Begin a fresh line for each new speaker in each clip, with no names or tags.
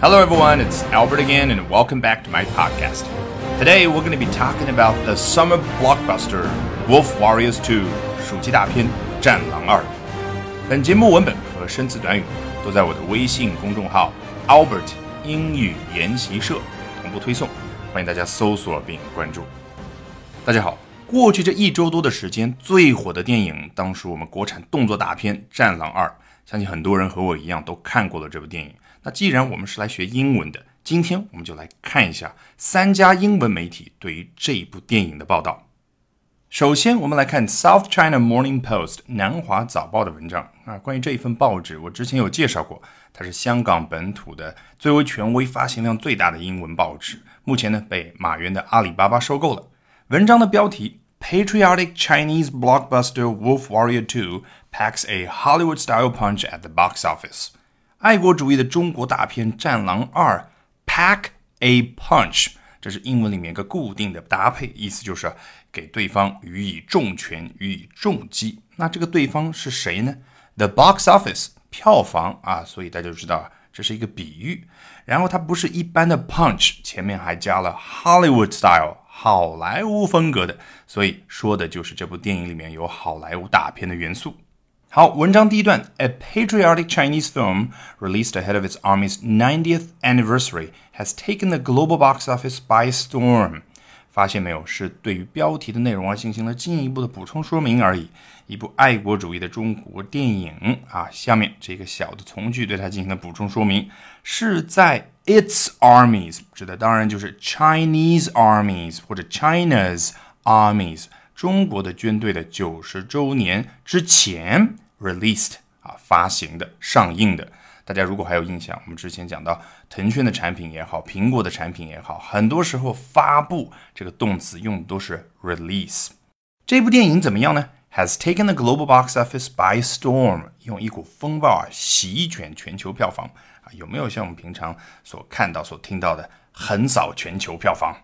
Hello, everyone. It's Albert again, and welcome back to my podcast. Today, we're going to be talking about the summer blockbuster Wolf Warriors 2暑期大片《战狼二》。本节目文本和生词短语都在我的微信公众号 Albert 英语研习社同步推送，欢迎大家搜索并关注。大家好，过去这一周多的时间，最火的电影当属我们国产动作大片《战狼二》，相信很多人和我一样都看过了这部电影。那既然我们是来学英文的，今天我们就来看一下三家英文媒体对于这一部电影的报道。首先，我们来看 South China Morning Post 南华早报的文章啊。关于这一份报纸，我之前有介绍过，它是香港本土的最为权威、发行量最大的英文报纸。目前呢，被马云的阿里巴巴收购了。文章的标题：Patriotic Chinese blockbuster Wolf Warrior 2 packs a Hollywood-style punch at the box office。爱国主义的中国大片《战狼二》，pack a punch，这是英文里面一个固定的搭配，意思就是给对方予以重拳，予以重击。那这个对方是谁呢？The box office，票房啊，所以大家就知道这是一个比喻。然后它不是一般的 punch，前面还加了 Hollywood style，好莱坞风格的，所以说的就是这部电影里面有好莱坞大片的元素。好，文章第一段，A patriotic Chinese film released ahead of its army's 90th anniversary has taken the global box office by storm。发现没有，是对于标题的内容啊进行了进一步的补充说明而已。一部爱国主义的中国电影啊，下面这个小的从句对它进行了补充说明，是在 its armies，指的当然就是 Chinese armies 或者 China's armies。 中国的军队的九十周年之前 released 啊发行的上映的，大家如果还有印象，我们之前讲到腾讯的产品也好，苹果的产品也好，很多时候发布这个动词用的都是 release。这部电影怎么样呢？Has taken the global box office by storm，用一股风暴啊席卷全球票房啊，有没有像我们平常所看到、所听到的横扫全球票房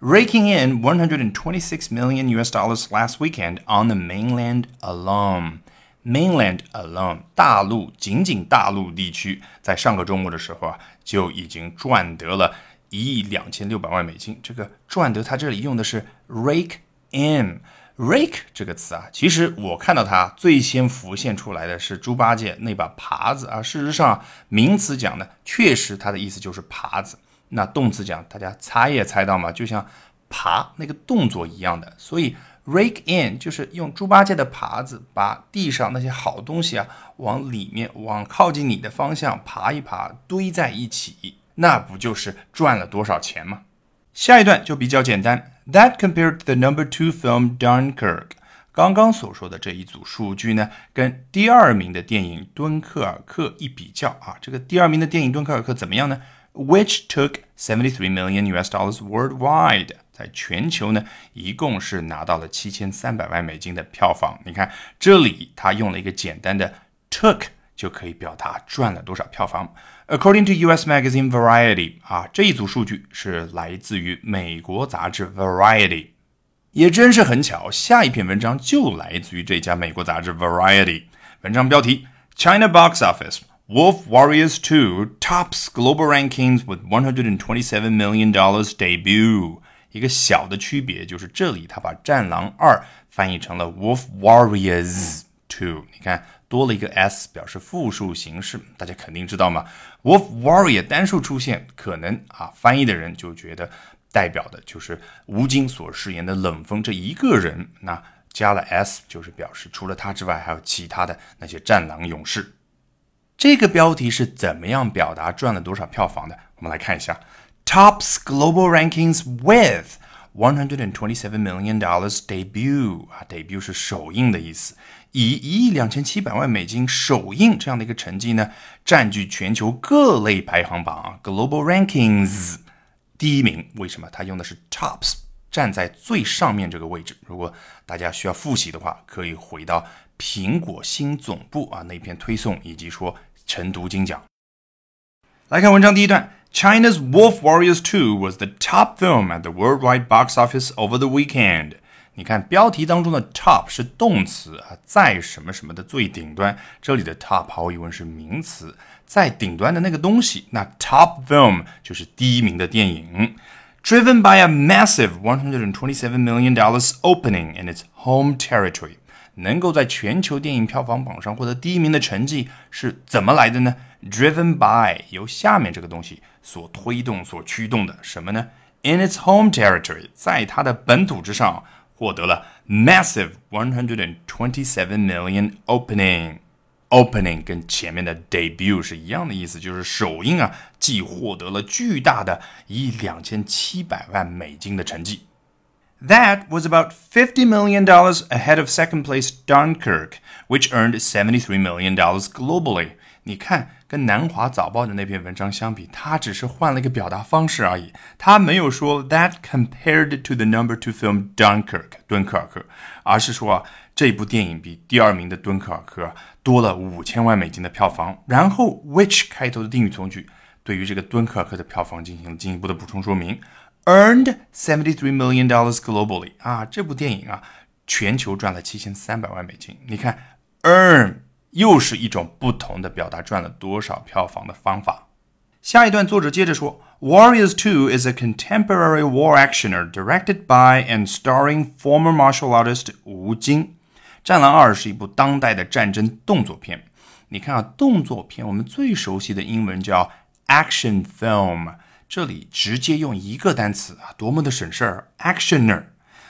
？raking in 126 million US dollars last weekend on the mainland alone. Mainland alone，大陆仅仅大陆地区，在上个周末的时候啊，就已经赚得了一亿两千六百万美金。这个赚得，它这里用的是 rake in。rake 这个词啊，其实我看到它最先浮现出来的是猪八戒那把耙子啊。事实上，名词讲呢，确实它的意思就是耙子。那动词讲，大家猜也猜到嘛，就像爬那个动作一样的，所以 rake in 就是用猪八戒的耙子把地上那些好东西啊往里面往靠近你的方向爬一爬，堆在一起，那不就是赚了多少钱吗？下一段就比较简单，That compared to the number two film Dunkirk，刚刚所说的这一组数据呢，跟第二名的电影《敦刻尔克》一比较啊，这个第二名的电影《敦刻尔克》怎么样呢？？which took 73 million US dollars worldwide，在全球呢，一共是拿到了七千三百万美金的票房。你看这里，他用了一个简单的 took 就可以表达赚了多少票房。According to U.S. magazine Variety，啊，这一组数据是来自于美国杂志 Variety，也真是很巧，下一篇文章就来自于这家美国杂志 Variety。文章标题：China Box Office。Wolf Warriors 2 tops global rankings with 127 million dollars debut。一个小的区别就是这里他把《战狼二》翻译成了 Wolf Warriors 2。你看多了一个 s，表示复数形式。大家肯定知道吗？Wolf Warrior 单数出现，可能啊翻译的人就觉得代表的就是吴京所饰演的冷锋这一个人。那加了 s 就是表示除了他之外还有其他的那些战狼勇士。这个标题是怎么样表达赚了多少票房的？我们来看一下，Tops global rankings with one hundred and twenty-seven million dollars debut 啊，debut 是首映的意思，以一亿两千七百万美金首映这样的一个成绩呢，占据全球各类排行榜啊，global rankings 第一名。为什么？它用的是 tops，站在最上面这个位置。如果大家需要复习的话，可以回到苹果新总部啊那篇推送，以及说。晨读精讲。来看文章第一段：China's Wolf Warriors 2 was the top film at the worldwide box office over the weekend。 你看标题当中的 top 是动词啊，在什么什么的最顶端，这里的 top 毫无疑问是名词，在顶端的那个东西，那 top film 就是第一名的电影。Driven by a massive $127 million opening in its home territory， 能够在全球电影票房榜上获得第一名的成绩是怎么来的呢？Driven by 由下面这个东西所推动、所驱动的什么呢？In its home territory，在它的本土之上。获得了 massive one hundred and twenty seven million opening。opening 跟前面的 debut 是一样的意思，就是首映啊，既获得了巨大的一亿两千七百万美金的成绩。That was about $50 million dollars ahead of second place Dunkirk, which earned $73 million dollars globally. 你看，跟南华早报的那篇文章相比，它只是换了一个表达方式而已。它没有说 that compared to the number two film Dunkirk 敦刻尔克，而是说啊，这部电影比第二名的敦刻尔克多了五千万美金的票房。然后 which 开头的定语从句对于这个敦刻尔克的票房进行了进一步的补充说明，earned seventy three million dollars globally 啊，这部电影啊，全球赚了七千三百万美金。你看 earn。又是一种不同的表达赚了多少票房的方法。下一段作者接着说，Warriors Two is a contemporary war actioner directed by and starring former martial artist 吴京。战狼二是一部当代的战争动作片。你看啊，动作片我们最熟悉的英文叫 action film，这里直接用一个单词啊，多么的省事儿，actioner。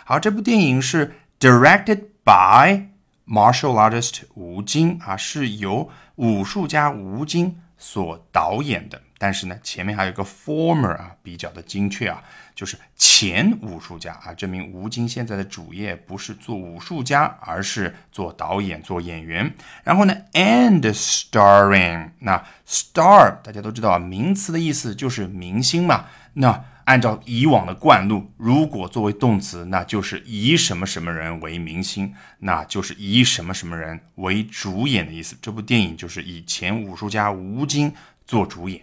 好，这部电影是 directed by。Martial artist 吴京啊，是由武术家吴京所导演的。但是呢，前面还有一个 former 啊，比较的精确啊，就是前武术家啊，证明吴京现在的主业不是做武术家，而是做导演、做演员。然后呢，and starring，那 star 大家都知道啊，名词的意思就是明星嘛。那按照以往的惯例，如果作为动词，那就是以什么什么人为明星，那就是以什么什么人为主演的意思。这部电影就是以前武术家吴京做主演。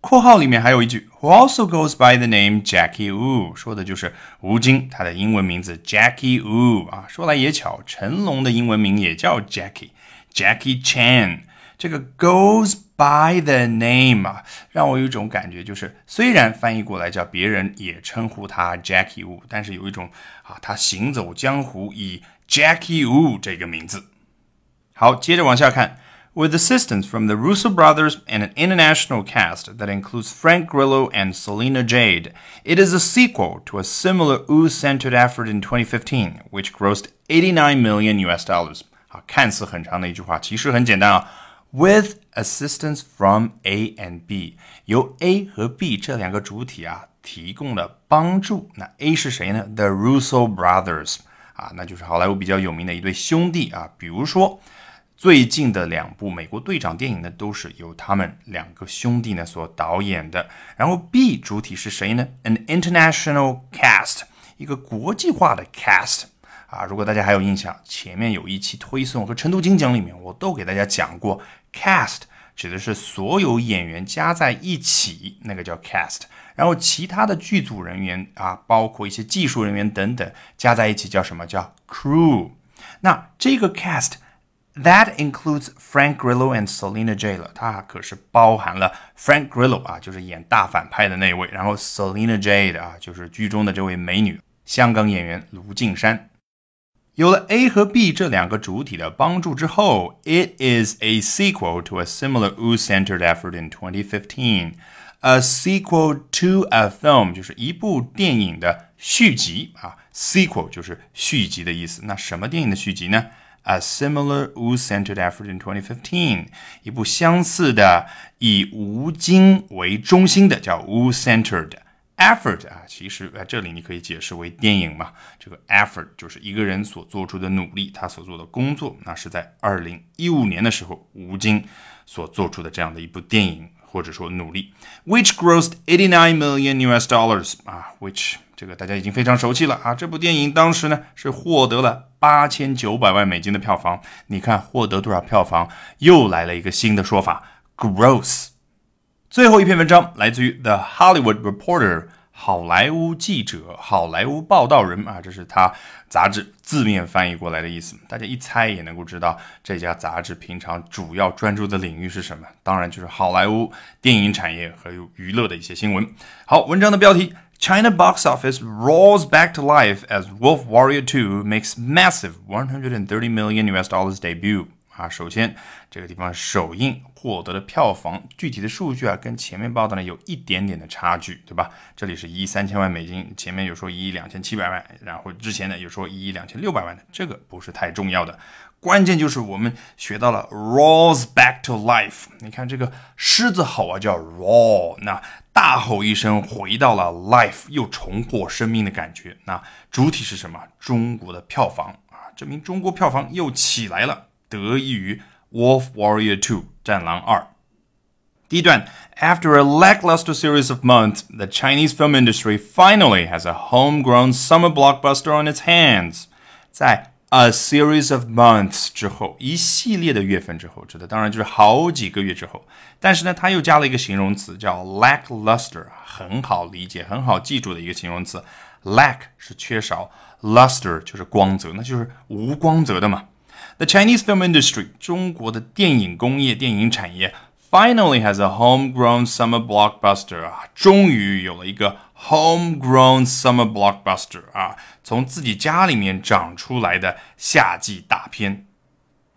括号里面还有一句，Who also goes by the name Jackie Wu，说的就是吴京，他的英文名字 Jackie Wu 啊。说来也巧，成龙的英文名也叫 Jackie，Jackie Chan。这个 goes by the name 啊，让我有一种感觉，就是虽然翻译过来叫别人也称呼他 Jackie Wu，但是有一种啊，他行走江湖以 Jackie Wu 这个名字。好，接着往下看。With assistance from the Russo brothers and an international cast that includes Frank Grillo and Selena Jade, it is a sequel to a similar ooze-centered effort in 2015, which grossed 89 million US dollars. 啊，看似很长的一句话，其实很简单啊。 With assistance from A and B，由 A 和 B 这两个主体啊提供了帮助。那 A 是谁呢？The Russo brothers 啊，那就是好莱坞比较有名的一对兄弟啊。比如说最近的两部美国队长电影呢，都是由他们两个兄弟呢所导演的。然后 B 主体是谁呢？An international cast，一个国际化的 cast。啊，如果大家还有印象，前面有一期推送和晨读精讲里面，我都给大家讲过，cast 指的是所有演员加在一起，那个叫 cast。然后其他的剧组人员啊，包括一些技术人员等等，加在一起叫什么叫 crew？那这个 cast that includes Frank Grillo and Selena J 了，它可是包含了 Frank Grillo 啊，就是演大反派的那位，然后 Selena J 的啊，就是剧中的这位美女，香港演员卢靖姗。有了 A 和 B 这两个主体的帮助之后，it is a sequel to a similar woo centered effort in 2015. A sequel to a film 就是一部电影的续集啊，sequel 就是续集的意思。那什么电影的续集呢？A similar ooze-centered effort in 2015，一部相似的以吴京为中心的叫 woo centered。Effort 啊，其实在这里你可以解释为电影嘛。这个 effort 就是一个人所做出的努力，他所做的工作。那是在二零一五年的时候，吴京所做出的这样的一部电影，或者说努力，which grossed eighty nine million US dollars 啊，which 这个大家已经非常熟悉了啊。这部电影当时呢是获得了八千九百万美金的票房。你看获得多少票房？又来了一个新的说法，gross。最后一篇文章来自于 The Hollywood Reporter，好莱坞记者、好莱坞报道人啊，这是他杂志字面翻译过来的意思。大家一猜也能够知道这家杂志平常主要专注的领域是什么，当然就是好莱坞电影产业和娱乐的一些新闻。好，文章的标题：China box office roars back to life as Wolf Warrior 2 makes massive 130 million US dollars debut。啊，首先这个地方首映获得的票房具体的数据啊，跟前面报道呢有一点点的差距，对吧？这里是一亿三千万美金，前面有说一亿两千七百万，然后之前呢有说一亿两千六百万的，这个不是太重要的，关键就是我们学到了 roars back to life。你看这个狮子吼啊叫 roar，那大吼一声回到了 life，又重获生命的感觉。那主体是什么？中国的票房啊，证明中国票房又起来了。得益于《Wolf Warrior 2》战狼二。第一段，After a lackluster series of months, the Chinese film industry finally has a homegrown summer blockbuster on its hands。在 a series of months 之后，一系列的月份之后，指的当然就是好几个月之后。但是呢，他又加了一个形容词，叫 lackluster，很好理解、很好记住的一个形容词。lack 是缺少，luster 就是光泽，那就是无光泽的嘛。The Chinese film industry，中国的电影工业、电影产业，finally has a homegrown summer blockbuster 啊，终于有了一个 homegrown summer blockbuster 啊，从自己家里面长出来的夏季大片。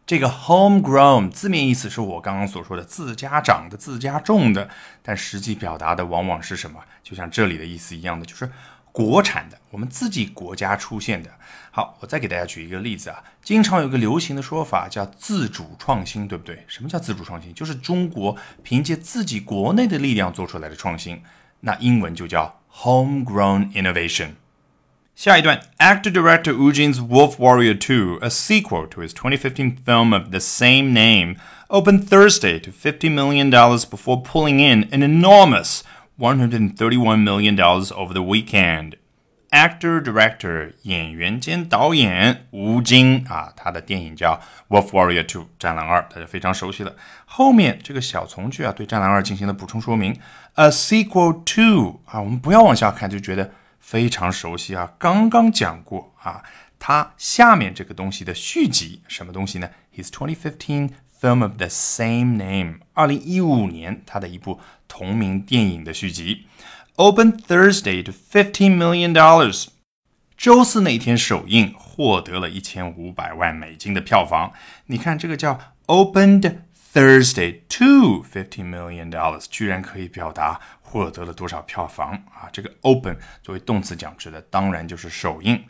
这个 homegrown 字面意思是我刚刚所说的自家长的、自家种的，但实际表达的往往是什么？就像这里的意思一样的，就是。国产的，我们自己国家出现的。好，我再给大家举一个例子啊，经常有个流行的说法叫自主创新，对不对？什么叫自主创新？就是中国凭借自己国内的力量做出来的创新。那英文就叫 homegrown innovation。下一段，actor director Wu Jin's Wolf Warrior 2, a sequel to his 2015 film of the same name, opened Thursday to $50 million dollars before pulling in an enormous $131 million dollars over the weekend. Actor director 演员兼导演吴京啊，他的电影叫《Wolf Warrior 2》战狼二，大家非常熟悉了。后面这个小从句啊，对战狼二进行了补充说明。A sequel to 啊，我们不要往下看就觉得非常熟悉啊，刚刚讲过啊，它下面这个东西的续集，什么东西呢？His 2015 film of the same name，二零一五年他的一部同名电影的续集，Open Thursday to fifteen million dollars，周四那天首映，获得了一千五百万美金的票房。你看这个叫 Opened Thursday to fifteen million dollars，居然可以表达获得了多少票房啊？这个 Open 作为动词讲，指的当然就是首映。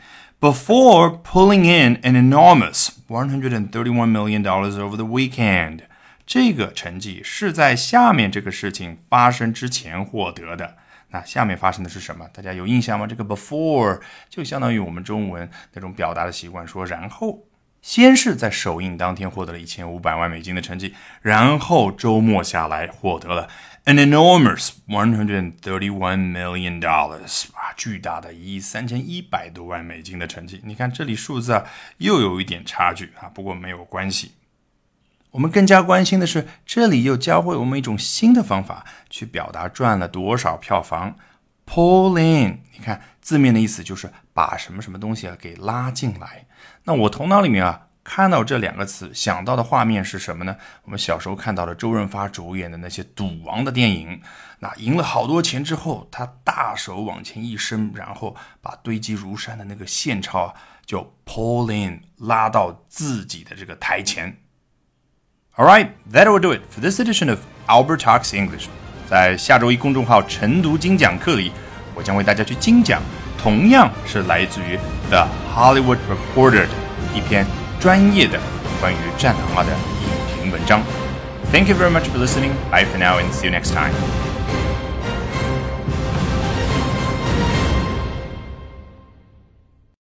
Before pulling in an enormous $131 million dollars over the weekend。这个成绩是在下面这个事情发生之前获得的。那下面发生的是什么？大家有印象吗？这个 before 就相当于我们中文那种表达的习惯，说然后，先是在首映当天获得了一千五百万美金的成绩，然后周末下来获得了。An enormous one hundred thirty-one million dollars 啊，巨大的一亿三千一百多万美金的成绩。你看这里数字啊，又有一点差距啊，不过没有关系。我们更加关心的是，这里又教会我们一种新的方法去表达赚了多少票房。Pull in，你看字面的意思就是把什么什么东西啊给拉进来。那我头脑里面啊。看到这两个词，想到的画面是什么呢？我们小时候看到了周润发主演的那些赌王的电影，那赢了好多钱之后，他大手往前一伸，然后把堆积如山的那个现钞啊，就 pull in 拉到自己的这个台前。All right, that will do it for this edition of Albert Talks English。在下周一公众号晨读精讲课里，我将为大家去精讲，同样是来自于 The Hollywood Reporter 的一篇。专业的关于《战狼二》的影评文章。Thank you very much for listening. Bye for now and see you next time.